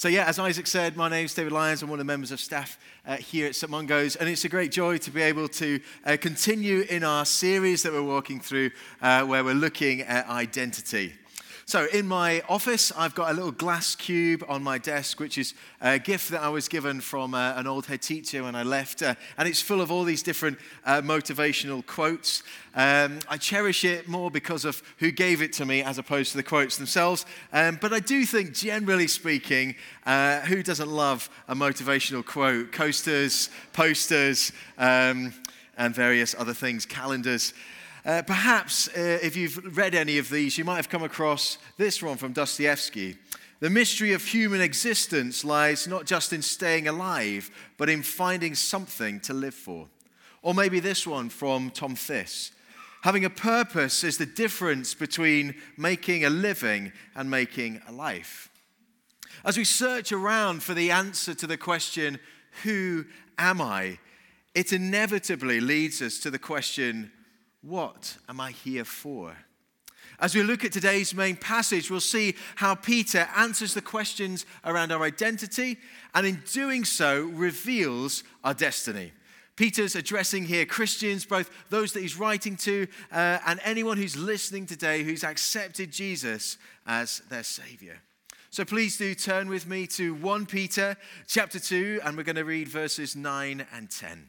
so, yeah, as Isaac said, my name is David Lyons. I'm one of the members of staff uh, here at St. Mungo's, and it's a great joy to be able to uh, continue in our series that we're walking through uh, where we're looking at identity. So, in my office, I've got a little glass cube on my desk, which is a gift that I was given from uh, an old head teacher when I left. Uh, and it's full of all these different uh, motivational quotes. Um, I cherish it more because of who gave it to me as opposed to the quotes themselves. Um, but I do think, generally speaking, uh, who doesn't love a motivational quote? Coasters, posters, um, and various other things, calendars. Uh, perhaps uh, if you've read any of these, you might have come across this one from Dostoevsky. The mystery of human existence lies not just in staying alive, but in finding something to live for. Or maybe this one from Tom Thiss. Having a purpose is the difference between making a living and making a life. As we search around for the answer to the question, Who am I? it inevitably leads us to the question, what am I here for? As we look at today's main passage, we'll see how Peter answers the questions around our identity and in doing so reveals our destiny. Peter's addressing here Christians, both those that he's writing to uh, and anyone who's listening today who's accepted Jesus as their Savior. So please do turn with me to 1 Peter chapter 2, and we're going to read verses 9 and 10.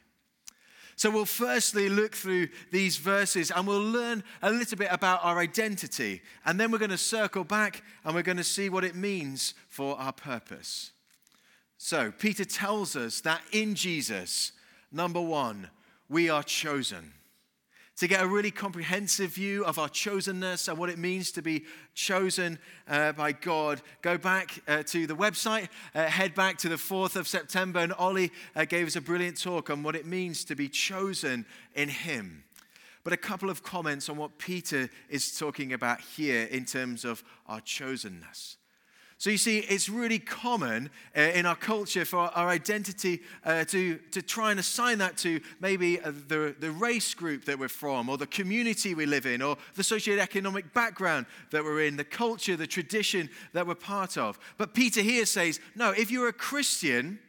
So we'll firstly look through these verses and we'll learn a little bit about our identity. And then we're going to circle back and we're going to see what it means for our purpose. So Peter tells us that in Jesus, number one, we are chosen to get a really comprehensive view of our chosenness and what it means to be chosen uh, by God, go back uh, to the website, uh, head back to the 4th of September, and Ollie uh, gave us a brilliant talk on what it means to be chosen in Him. But a couple of comments on what Peter is talking about here in terms of our chosenness. So you see, it's really common uh, in our culture for our, identity uh, to, to try and assign that to maybe uh, the, the race group that we're from, or the community we live in, or the socioeconomic background that we're in, the culture, the tradition that we're part of. But Peter here says, no, if you're a Christian,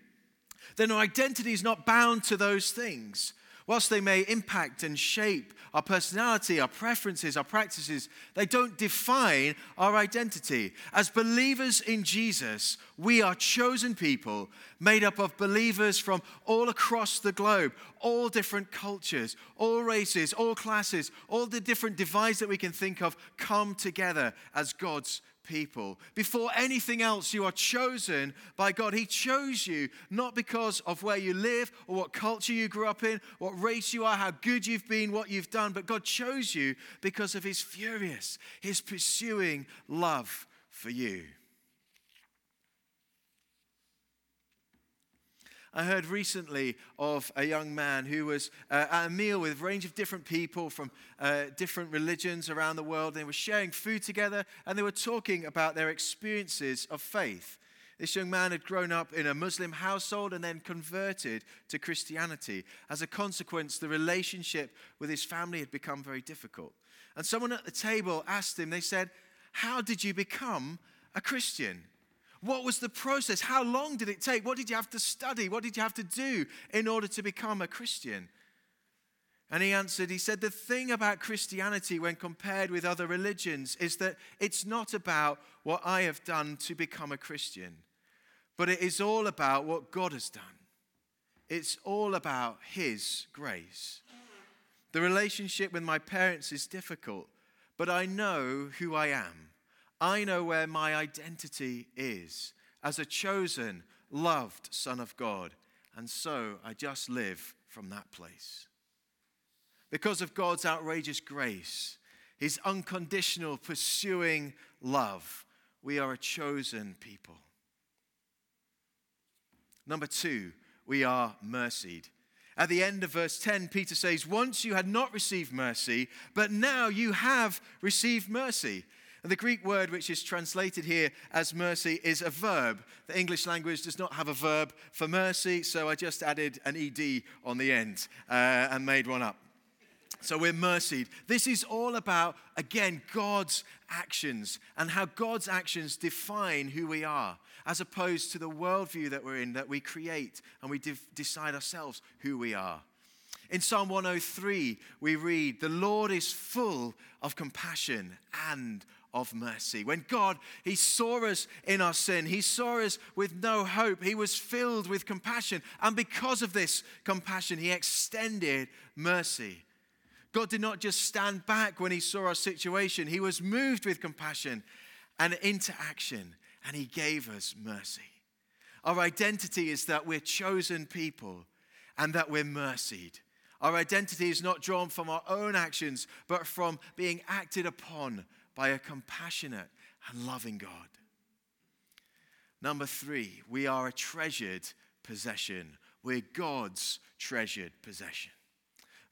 then our identity is not bound to those things. Whilst they may impact and shape our personality, our preferences, our practices, they don't define our identity. As believers in Jesus, we are chosen people made up of believers from all across the globe, all different cultures, all races, all classes, all the different divides that we can think of come together as God's people. Before anything else, you are chosen by God. He chose you not because of where you live or what culture you grew up in, what race you are, how good you've been, what you've done, but God chose you because of His furious, His pursuing love for you. I heard recently of a young man who was uh, at a meal with a range of different people from uh, different religions around the world. They were sharing food together and they were talking about their experiences of faith. This young man had grown up in a Muslim household and then converted to Christianity. As a consequence, the relationship with his family had become very difficult. And someone at the table asked him, they said, How did you become a Christian? What was the process? How long did it take? What did you have to study? What did you have to do in order to become a Christian? And he answered, he said, The thing about Christianity when compared with other religions is that it's not about what I have done to become a Christian, but it is all about what God has done. It's all about His grace. The relationship with my parents is difficult, but I know who I am. I know where my identity is as a chosen, loved Son of God. And so I just live from that place. Because of God's outrageous grace, His unconditional pursuing love, we are a chosen people. Number two, we are mercied. At the end of verse 10, Peter says, Once you had not received mercy, but now you have received mercy. And the Greek word which is translated here as mercy is a verb. The English language does not have a verb for mercy, so I just added an ed on the end uh, and made one up. So we're mercied. This is all about, again, God's actions and how God's actions define who we are, as opposed to the worldview that we're in, that we create and we de- decide ourselves who we are. In Psalm 103, we read, The Lord is full of compassion and of mercy. When God, He saw us in our sin, He saw us with no hope, He was filled with compassion. And because of this compassion, He extended mercy. God did not just stand back when he saw our situation, he was moved with compassion and into action, and he gave us mercy. Our identity is that we're chosen people and that we're mercied. Our identity is not drawn from our own actions, but from being acted upon by a compassionate and loving God. Number three, we are a treasured possession. We're God's treasured possession.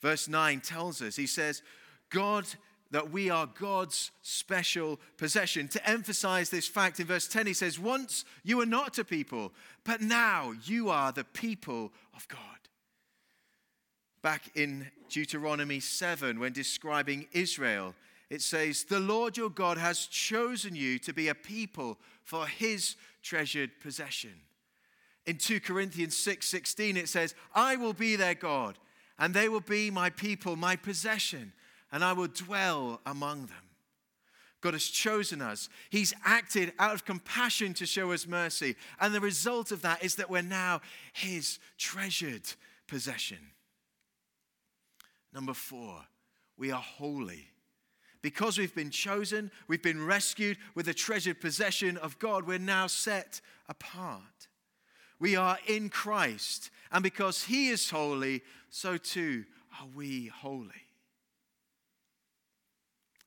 Verse 9 tells us, he says, God, that we are God's special possession. To emphasize this fact, in verse 10, he says, Once you were not a people, but now you are the people of God. Back in Deuteronomy 7, when describing Israel, it says, The Lord your God has chosen you to be a people for his treasured possession. In 2 Corinthians 6 16, it says, I will be their God and they will be my people, my possession, and I will dwell among them. God has chosen us. He's acted out of compassion to show us mercy. And the result of that is that we're now His treasured possession. Number four, we are holy. Because we've been chosen, we've been rescued with the treasured possession of God, we're now set apart. We are in Christ, and because He is holy, so too are we holy.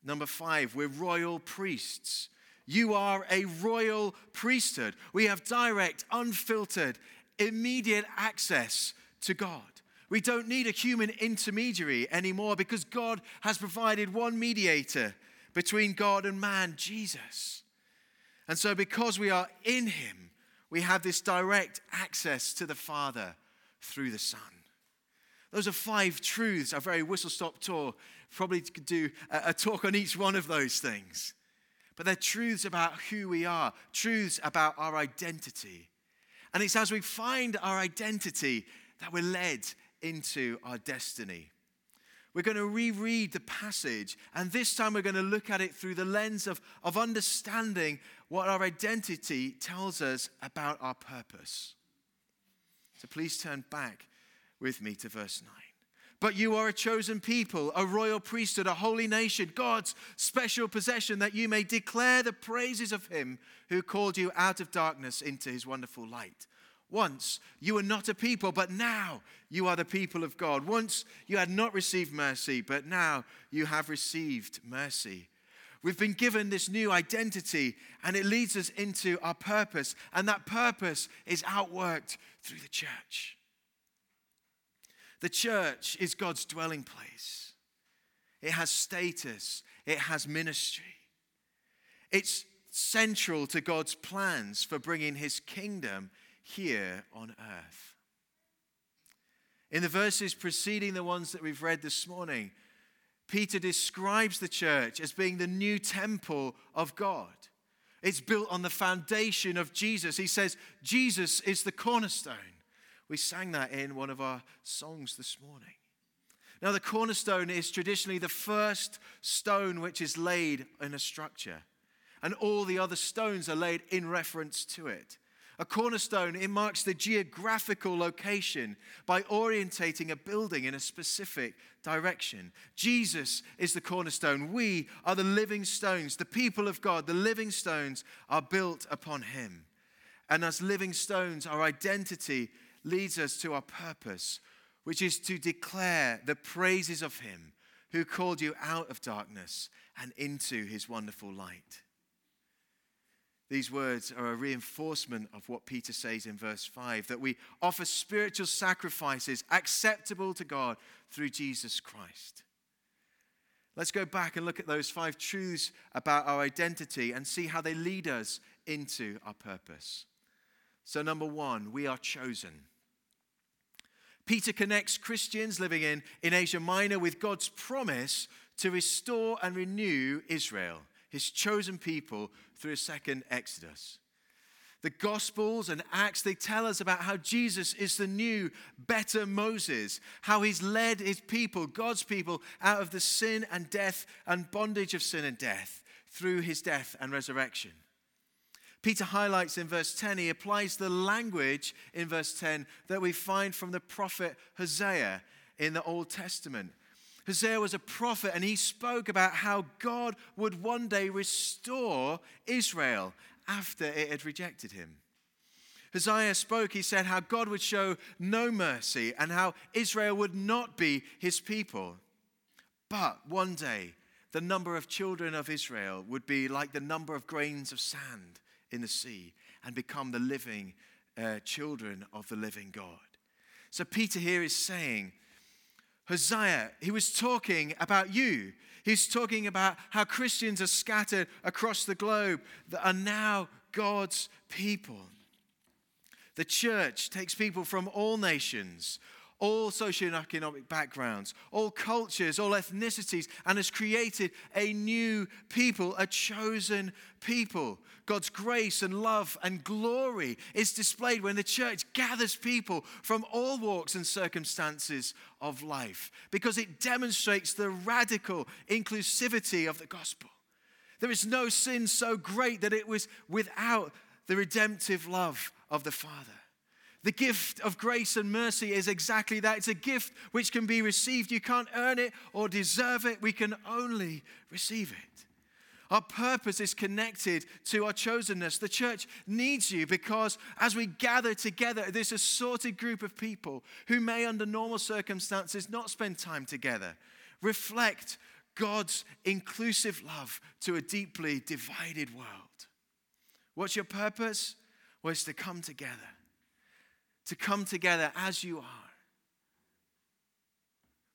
Number five, we're royal priests. You are a royal priesthood. We have direct, unfiltered, immediate access to God. We don't need a human intermediary anymore because God has provided one mediator between God and man, Jesus. And so, because we are in Him, we have this direct access to the Father through the Son. Those are five truths, a very whistle stop tour. Probably could do a talk on each one of those things. But they're truths about who we are, truths about our identity. And it's as we find our identity that we're led into our destiny. We're going to reread the passage, and this time we're going to look at it through the lens of, of understanding what our identity tells us about our purpose. So please turn back with me to verse 9. But you are a chosen people, a royal priesthood, a holy nation, God's special possession, that you may declare the praises of him who called you out of darkness into his wonderful light. Once you were not a people, but now you are the people of God. Once you had not received mercy, but now you have received mercy. We've been given this new identity, and it leads us into our purpose, and that purpose is outworked through the church. The church is God's dwelling place. It has status, it has ministry. It's central to God's plans for bringing his kingdom here on earth. In the verses preceding the ones that we've read this morning, Peter describes the church as being the new temple of God. It's built on the foundation of Jesus. He says, Jesus is the cornerstone. We sang that in one of our songs this morning. Now, the cornerstone is traditionally the first stone which is laid in a structure, and all the other stones are laid in reference to it. A cornerstone, it marks the geographical location by orientating a building in a specific direction. Jesus is the cornerstone. We are the living stones. The people of God, the living stones, are built upon Him. And as living stones, our identity leads us to our purpose, which is to declare the praises of Him who called you out of darkness and into His wonderful light. These words are a reinforcement of what Peter says in verse 5 that we offer spiritual sacrifices acceptable to God through Jesus Christ. Let's go back and look at those five truths about our identity and see how they lead us into our purpose. So, number one, we are chosen. Peter connects Christians living in, in Asia Minor with God's promise to restore and renew Israel, his chosen people, through a second Exodus. The Gospels and Acts, they tell us about how Jesus is the new, better Moses, how he's led his people, God's people, out of the sin and death and bondage of sin and death through his death and resurrection. Peter highlights in verse 10, he applies the language in verse 10 that we find from the prophet Hosea in the Old Testament. Hosea was a prophet and he spoke about how God would one day restore Israel after it had rejected him. Hosea spoke, he said, how God would show no mercy and how Israel would not be his people. But one day, the number of children of Israel would be like the number of grains of sand in the sea and become the living uh, children of the living God. So Peter here is saying, Hosea, he was talking about you. He's talking about how Christians are scattered across the globe that are now God's people. The church takes people from all nations, all socioeconomic backgrounds, all cultures, all ethnicities, and has created a new people, a chosen people. God's grace and love and glory is displayed when the church gathers people from all walks and circumstances of life because it demonstrates the radical inclusivity of the gospel. There is no sin so great that it was without the redemptive love of the Father. The gift of grace and mercy is exactly that. It's a gift which can be received. You can't earn it or deserve it. We can only receive it. Our purpose is connected to our chosenness. The church needs you because as we gather together, this assorted group of people who may, under normal circumstances, not spend time together, reflect God's inclusive love to a deeply divided world. What's your purpose? Well, it's to come together, to come together as you are.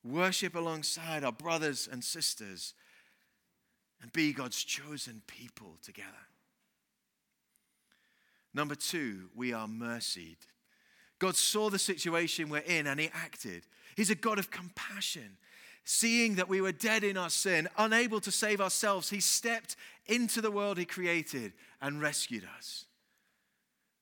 Worship alongside our brothers and sisters and be God's chosen people together. Number two, we are mercied. God saw the situation we're in and He acted. He's a God of compassion. Seeing that we were dead in our sin, unable to save ourselves, He stepped into the world He created and rescued us.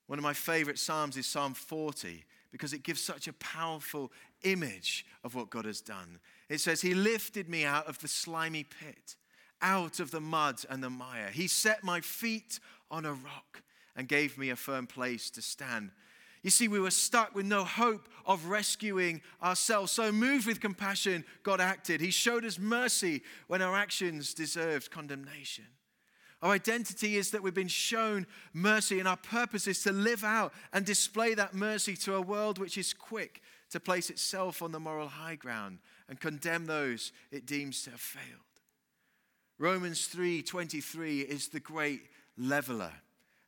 One of my favorite Psalms is Psalm 40 because it gives such a powerful image of what God has done. It says, He lifted me out of the slimy pit out of the mud and the mire. He set my feet on a rock and gave me a firm place to stand. You see, we were stuck with no hope of rescuing ourselves. So, moved with compassion, God acted. He showed us mercy when our actions deserved condemnation. Our identity is that we've been shown mercy, and our purpose is to live out and display that mercy to a world which is quick to place itself on the moral high ground and condemn those it deems to have failed. Romans 3:23 is the great leveler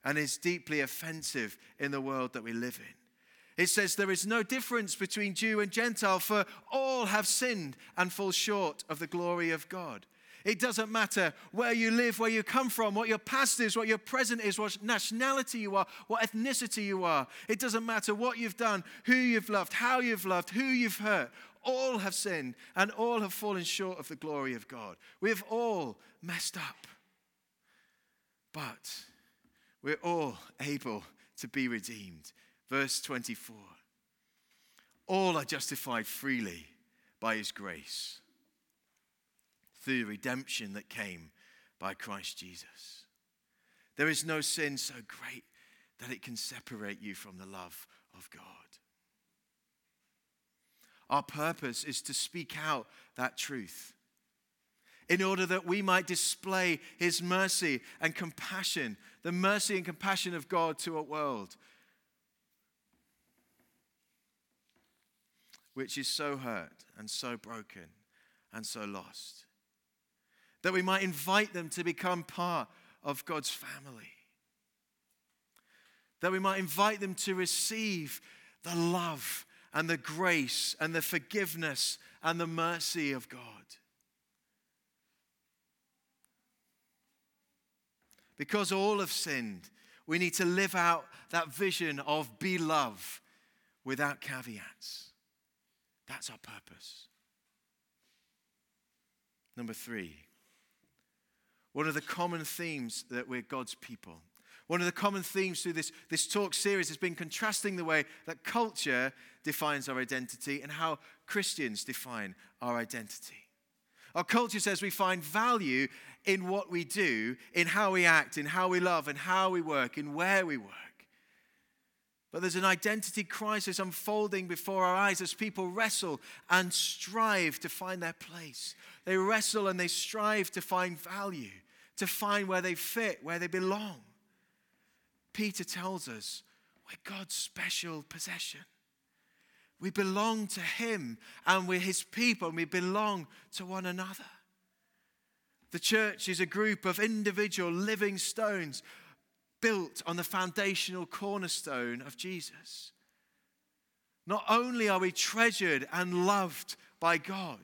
and is deeply offensive in the world that we live in. It says there is no difference between Jew and Gentile for all have sinned and fall short of the glory of God. It doesn't matter where you live, where you come from, what your past is, what your present is, what nationality you are, what ethnicity you are. It doesn't matter what you've done, who you've loved, how you've loved, who you've hurt all have sinned and all have fallen short of the glory of God. We've all messed up. But we're all able to be redeemed. Verse 24 All are justified freely by his grace through the redemption that came by Christ Jesus. There is no sin so great that it can separate you from the love of God. Our purpose is to speak out that truth in order that we might display His mercy and compassion, the mercy and compassion of God to a world which is so hurt and so broken and so lost. That we might invite them to become part of God's family. that we might invite them to receive the love and the grace and the forgiveness and the mercy of God. Because all have sinned, we need to live out that vision of be love without caveats. That's our purpose. Number three, one of the common themes that we're God's people. One of the common themes through this, this talk series has been contrasting the way that culture defines our identity and how Christians define our identity. Our culture says we find value in what we do, in how we act, in how we love, in how we work, in where we work. But there's an identity crisis unfolding before our eyes as people wrestle and strive to find their place. They wrestle and they strive to find value, to find where they fit, where they belong. Peter tells us we're God's special possession. We belong to Him and we're His people and we belong to one another. The church is a group of individual living stones built on the foundational cornerstone of Jesus. Not only are we treasured and loved by God,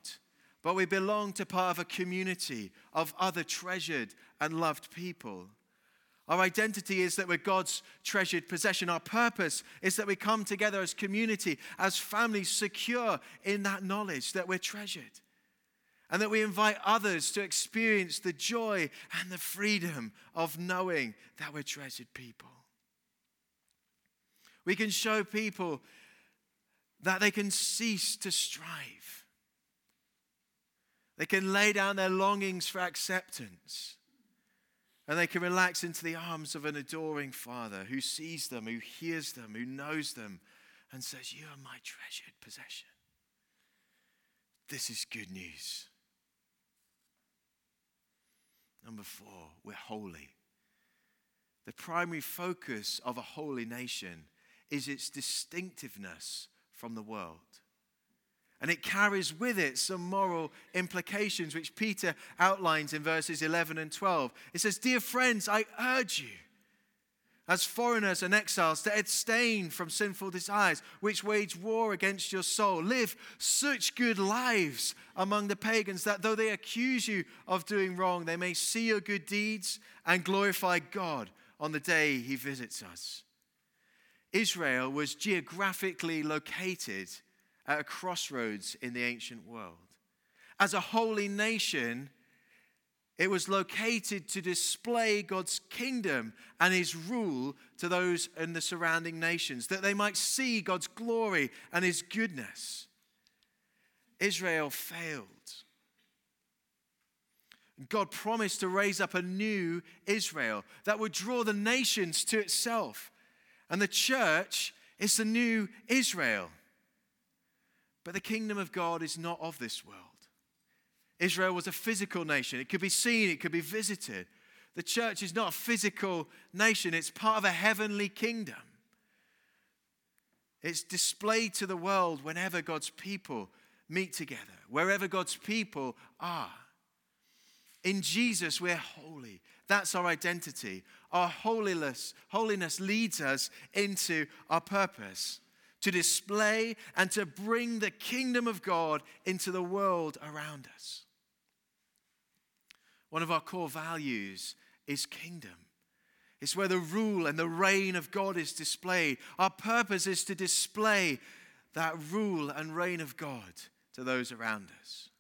but we belong to part of a community of other treasured and loved people. Our identity is that we're God's treasured possession. Our purpose is that we come together as community, as families, secure in that knowledge that we're treasured. And that we invite others to experience the joy and the freedom of knowing that we're treasured people. We can show people that they can cease to strive. They can lay down their longings for acceptance and they can relax into the arms of an adoring Father who sees them, who hears them, who knows them, and says, You are my treasured possession. This is good news. Number four, we're holy. The primary focus of a holy nation is its distinctiveness from the world. And it carries with it some moral implications, which Peter outlines in verses 11 and 12. It says, Dear friends, I urge you, as foreigners and exiles, to abstain from sinful desires, which wage war against your soul. Live such good lives among the pagans that though they accuse you of doing wrong, they may see your good deeds and glorify God on the day he visits us. Israel was geographically located at a crossroads in the ancient world. As a holy nation, it was located to display God's kingdom and his rule to those in the surrounding nations, that they might see God's glory and his goodness. Israel failed. God promised to raise up a new Israel that would draw the nations to itself. And the church is the new Israel. But the kingdom of God is not of this world. Israel was a physical nation, it could be seen, it could be visited. The church is not a physical nation, it's part of a heavenly kingdom. It's displayed to the world whenever God's people meet together, wherever God's people are. In Jesus, we're holy. That's our identity. Our holiness, holiness leads us into our purpose to display and to bring the kingdom of God into the world around us. One of our core values is kingdom. It's where the rule and the reign of God is displayed. Our purpose is to display that rule and reign of God to those around us.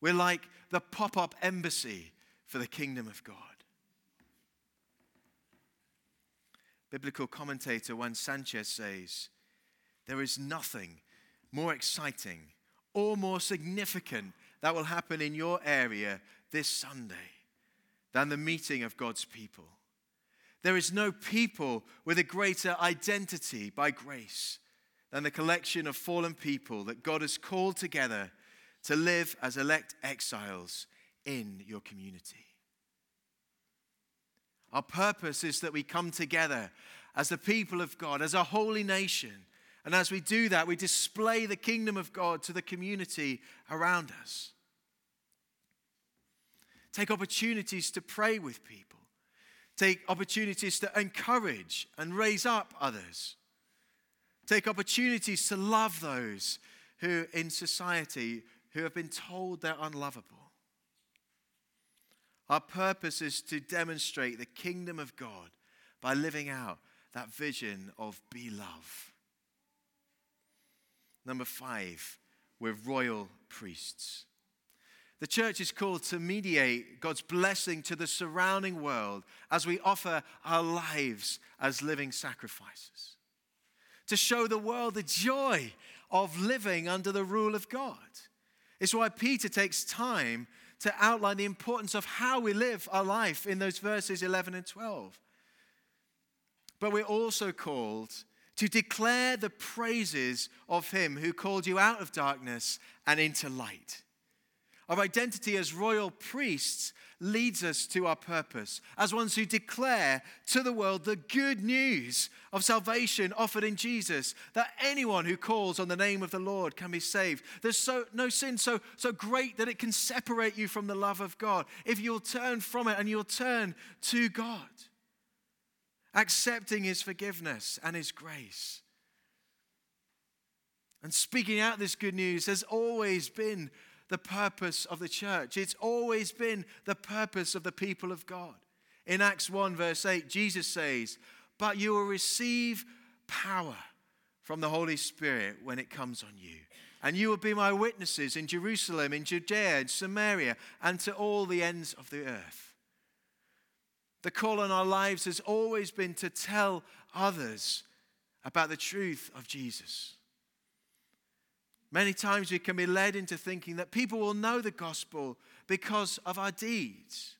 We're like the pop up embassy for the kingdom of God. Biblical commentator Juan Sanchez says, There is nothing more exciting or more significant that will happen in your area this Sunday than the meeting of God's people. There is no people with a greater identity by grace than the collection of fallen people that God has called together to live as elect exiles in your community. Our purpose is that we come together as the people of God, as a holy nation. And as we do that, we display the kingdom of God to the community around us. Take opportunities to pray with people, Take opportunities to encourage and raise up others. Take opportunities to love those who in society who have been told they're unlovable. Our purpose is to demonstrate the kingdom of God by living out that vision of be love. Number five, we're royal priests. The church is called to mediate God's blessing to the surrounding world as we offer our lives as living sacrifices. To show the world the joy of living under the rule of God. It's why Peter takes time to outline the importance of how we live our life in those verses 11 and 12. But we're also called to declare the praises of Him who called you out of darkness and into light. Our identity as royal priests leads us to our purpose as ones who declare to the world the good news of salvation offered in Jesus, that anyone who calls on the name of the Lord can be saved. There's so, no sin so, so great that it can separate you from the love of God if you'll turn from it and you'll turn to God, accepting His forgiveness and His grace. And speaking out this good news has always been the purpose of the church. It's always been the purpose of the people of God. In Acts 1, verse 8, Jesus says, But you will receive power from the Holy Spirit when it comes on you. And you will be my witnesses in Jerusalem, in Judea, in Samaria, and to all the ends of the earth. The call on our lives has always been to tell others about the truth of Jesus. Many times we can be led into thinking that people will know the gospel because of our deeds.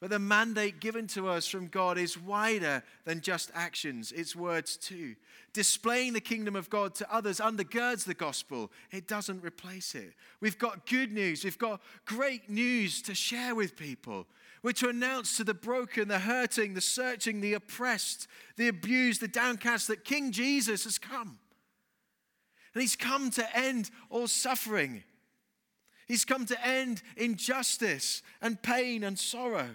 But the mandate given to us from God is wider than just actions, it's words too. Displaying the kingdom of God to others undergirds the gospel, it doesn't replace it. We've got good news, we've got great news to share with people. We're to announce to the broken, the hurting, the searching, the oppressed, the abused, the downcast that King Jesus has come. And he's come to end all suffering. He's come to end injustice and pain and sorrow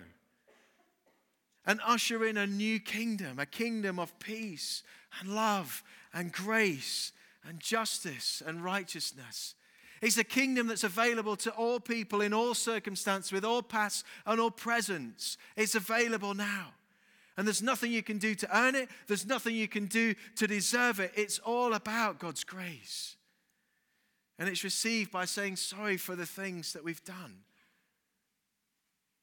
and usher in a new kingdom, a kingdom of peace and love and grace and justice and righteousness. It's a kingdom that's available to all people in all circumstances, with all past and all presents. It's available now. And there's nothing you can do to earn it, there's nothing you can do to deserve it. It's all about God's grace. And it's received by saying sorry for the things that we've done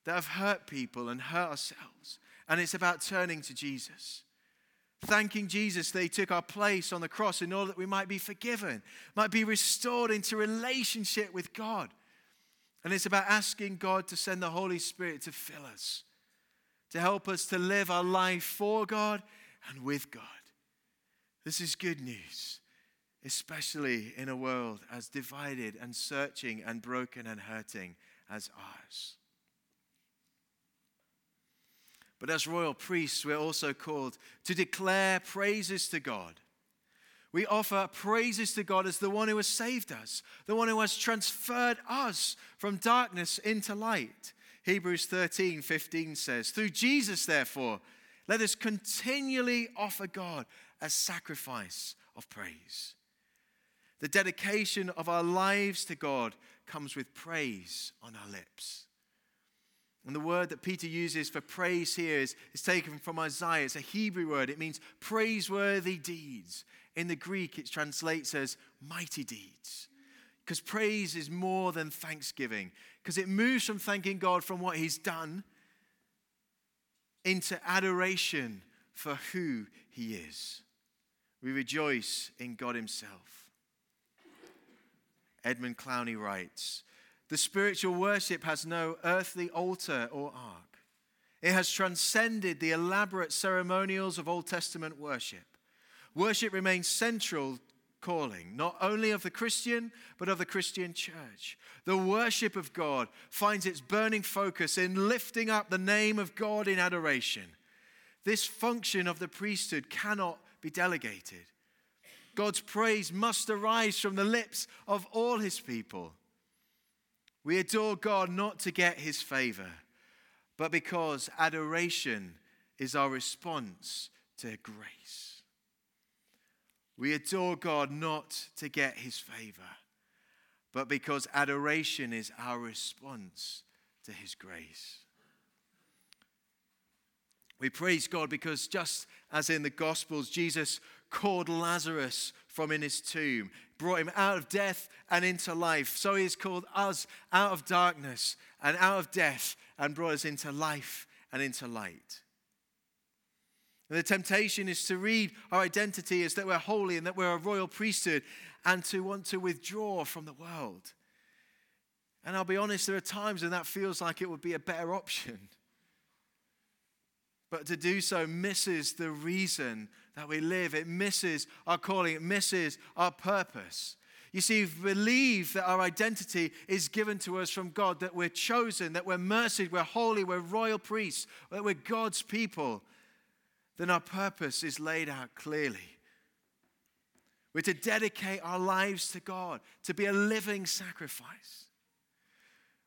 that have hurt people and hurt ourselves. And it's about turning to Jesus. Thanking Jesus that He took our place on the cross in order that we might be forgiven, might be restored into relationship with God. And it's about asking God to send the Holy Spirit to fill us to help us to live our life for God and with God. This is good news, especially in a world as divided and searching and broken and hurting as ours. But as royal priests, we're also called to declare praises to God. We offer praises to God as the one who has saved us, the one who has transferred us from darkness into light. Hebrews 13 15 says, Through Jesus, therefore, let us continually offer God a sacrifice of praise. The dedication of our lives to God comes with praise on our lips. And the word that Peter uses for praise here is, is taken from Isaiah. It's a Hebrew word. It means praiseworthy deeds. In the Greek, it translates as mighty deeds. Because praise is more than thanksgiving because it moves from thanking God from what He's done into adoration for who He is. We rejoice in God Himself. Edmund Clowney writes The spiritual worship has no earthly altar or ark, it has transcended the elaborate ceremonials of Old Testament worship. Worship remains central calling, not only of the Christian, but of the Christian church. The worship of God finds its burning focus in lifting up the name of God in adoration. This function of the priesthood cannot be delegated. God's praise must arise from the lips of all his people. We adore God not to get his favor, but because adoration is our response to grace. We adore God not to get his favor, but because adoration is our response to his grace. We praise God because just as in the Gospels, Jesus called Lazarus from in his tomb, brought him out of death and into life. So he has called us out of darkness and out of death and brought us into life and into light. And the temptation is to read our identity as that we're holy and that we're a royal priesthood and to want to withdraw from the world. And I'll be honest, there are times when that feels like it would be a better option. But to do so misses the reason that we live. It misses our calling, it misses our purpose. You see, believe that our identity is given to us from God, that we're chosen, that we're mercied, we're holy, we're royal priests, that we're God's people, then our purpose is laid out clearly. We're to dedicate our lives to God, to be a living sacrifice.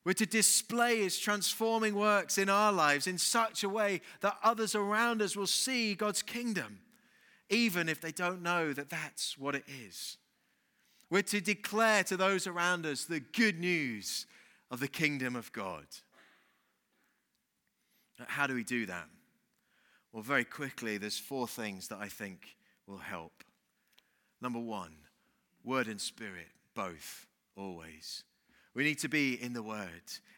We're to display His transforming works in our lives in such a way that others around us will see God's kingdom even if they don't know that that's what it is. We're to declare to those around us the good news of the kingdom of God. How do we do that? Well, very quickly, there's four things that I think will help. Number one, word and spirit, both, always. We need to be in the Word.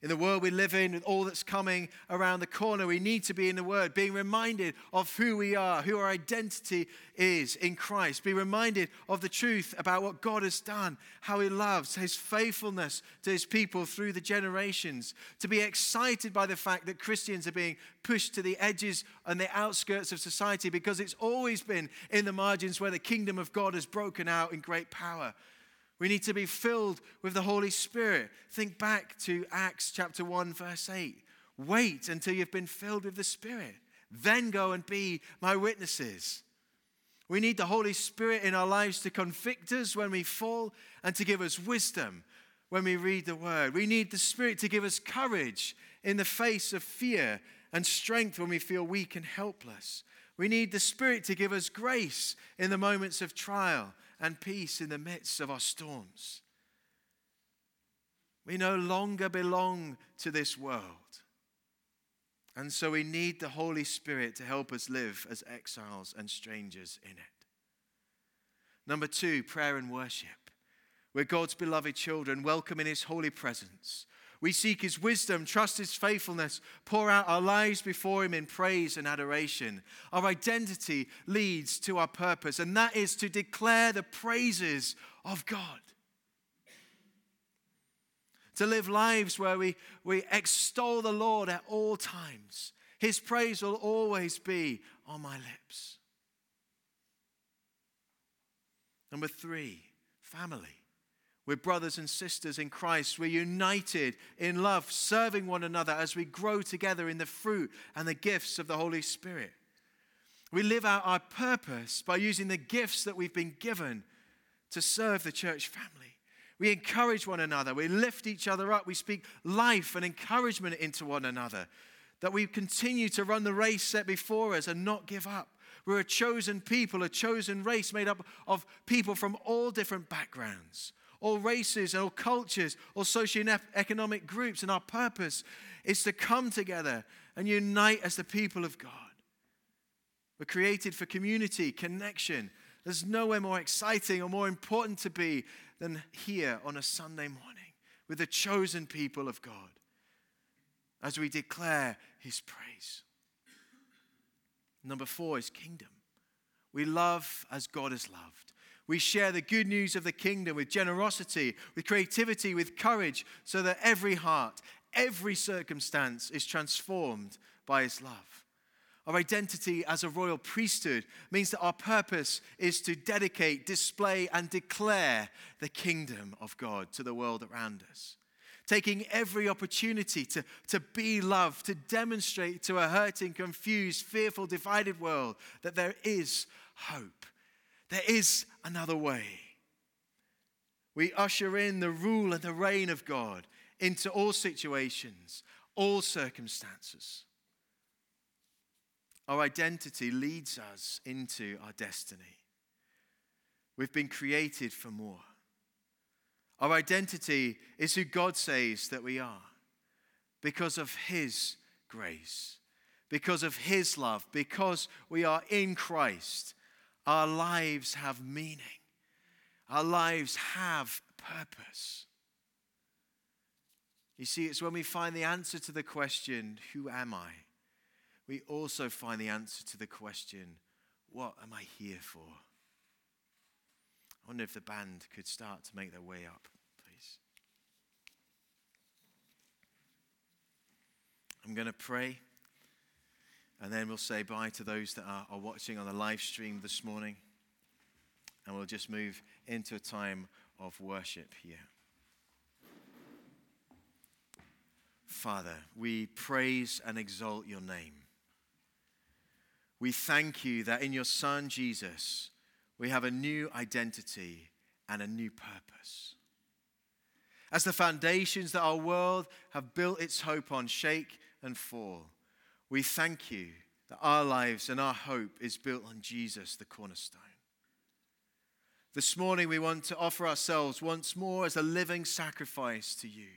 In the world we live in, with all that's coming around the corner, we need to be in the Word, being reminded of who we are, who our identity is in Christ. Be reminded of the truth about what God has done, how He loves, His faithfulness to His people through the generations. To be excited by the fact that Christians are being pushed to the edges and the outskirts of society because it's always been in the margins where the kingdom of God has broken out in great power. We need to be filled with the Holy Spirit. Think back to Acts chapter 1, verse 8. Wait until you've been filled with the Spirit. Then go and be my witnesses. We need the Holy Spirit in our lives to convict us when we fall and to give us wisdom when we read the Word. We need the Spirit to give us courage in the face of fear and strength when we feel weak and helpless. We need the Spirit to give us grace in the moments of trial and peace in the midst of our storms. We no longer belong to this world. And so we need the Holy Spirit to help us live as exiles and strangers in it. Number two, prayer and worship. We're God's beloved children, welcome in His holy presence. We seek His wisdom, trust His faithfulness, pour out our lives before Him in praise and adoration. Our identity leads to our purpose, and that is to declare the praises of God. To live lives where we, we extol the Lord at all times. His praise will always be on my lips. Number three, family. We're brothers and sisters in Christ. We're united in love, serving one another as we grow together in the fruit and the gifts of the Holy Spirit. We live out our purpose by using the gifts that we've been given to serve the church family. We encourage one another. We lift each other up. We speak life and encouragement into one another. That we continue to run the race set before us and not give up. We're a chosen people, a chosen race made up of people from all different backgrounds all races, all cultures, all socio-economic groups. And our purpose is to come together and unite as the people of God. We're created for community, connection. There's nowhere more exciting or more important to be than here on a Sunday morning with the chosen people of God as we declare his praise. Number four is kingdom. We love as God is loved. We share the good news of the kingdom with generosity, with creativity, with courage, so that every heart, every circumstance is transformed by his love. Our identity as a royal priesthood means that our purpose is to dedicate, display, and declare the kingdom of God to the world around us. Taking every opportunity to, to be loved, to demonstrate to a hurting, confused, fearful, divided world that there is hope there is another way. We usher in the rule and the reign of God into all situations, all circumstances. Our identity leads us into our destiny. We've been created for more. Our identity is who God says that we are because of His grace, because of His love, because we are in Christ. Our lives have meaning, our lives have purpose. You see, it's when we find the answer to the question, Who am I? we also find the answer to the question, What am I here for? I wonder if the band could start to make their way up, please. I'm going to pray, and then we'll say bye to those that are, are watching on the live stream this morning, and we'll just move into a time of worship here. Father, we praise and exalt your name. We thank you that in your Son, Jesus, we have a new identity and a new purpose. As the foundations that our world have built its hope on shake and fall, we thank you that our lives and our hope is built on Jesus, the cornerstone. This morning, we want to offer ourselves once more as a living sacrifice to you.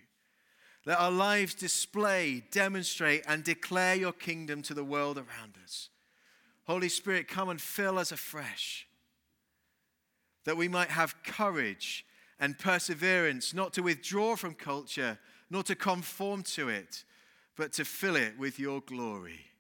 Let our lives display, demonstrate, and declare your kingdom to the world around us. Holy Spirit, come and fill us afresh that we might have courage and perseverance, not to withdraw from culture, nor to conform to it, but to fill it with your glory.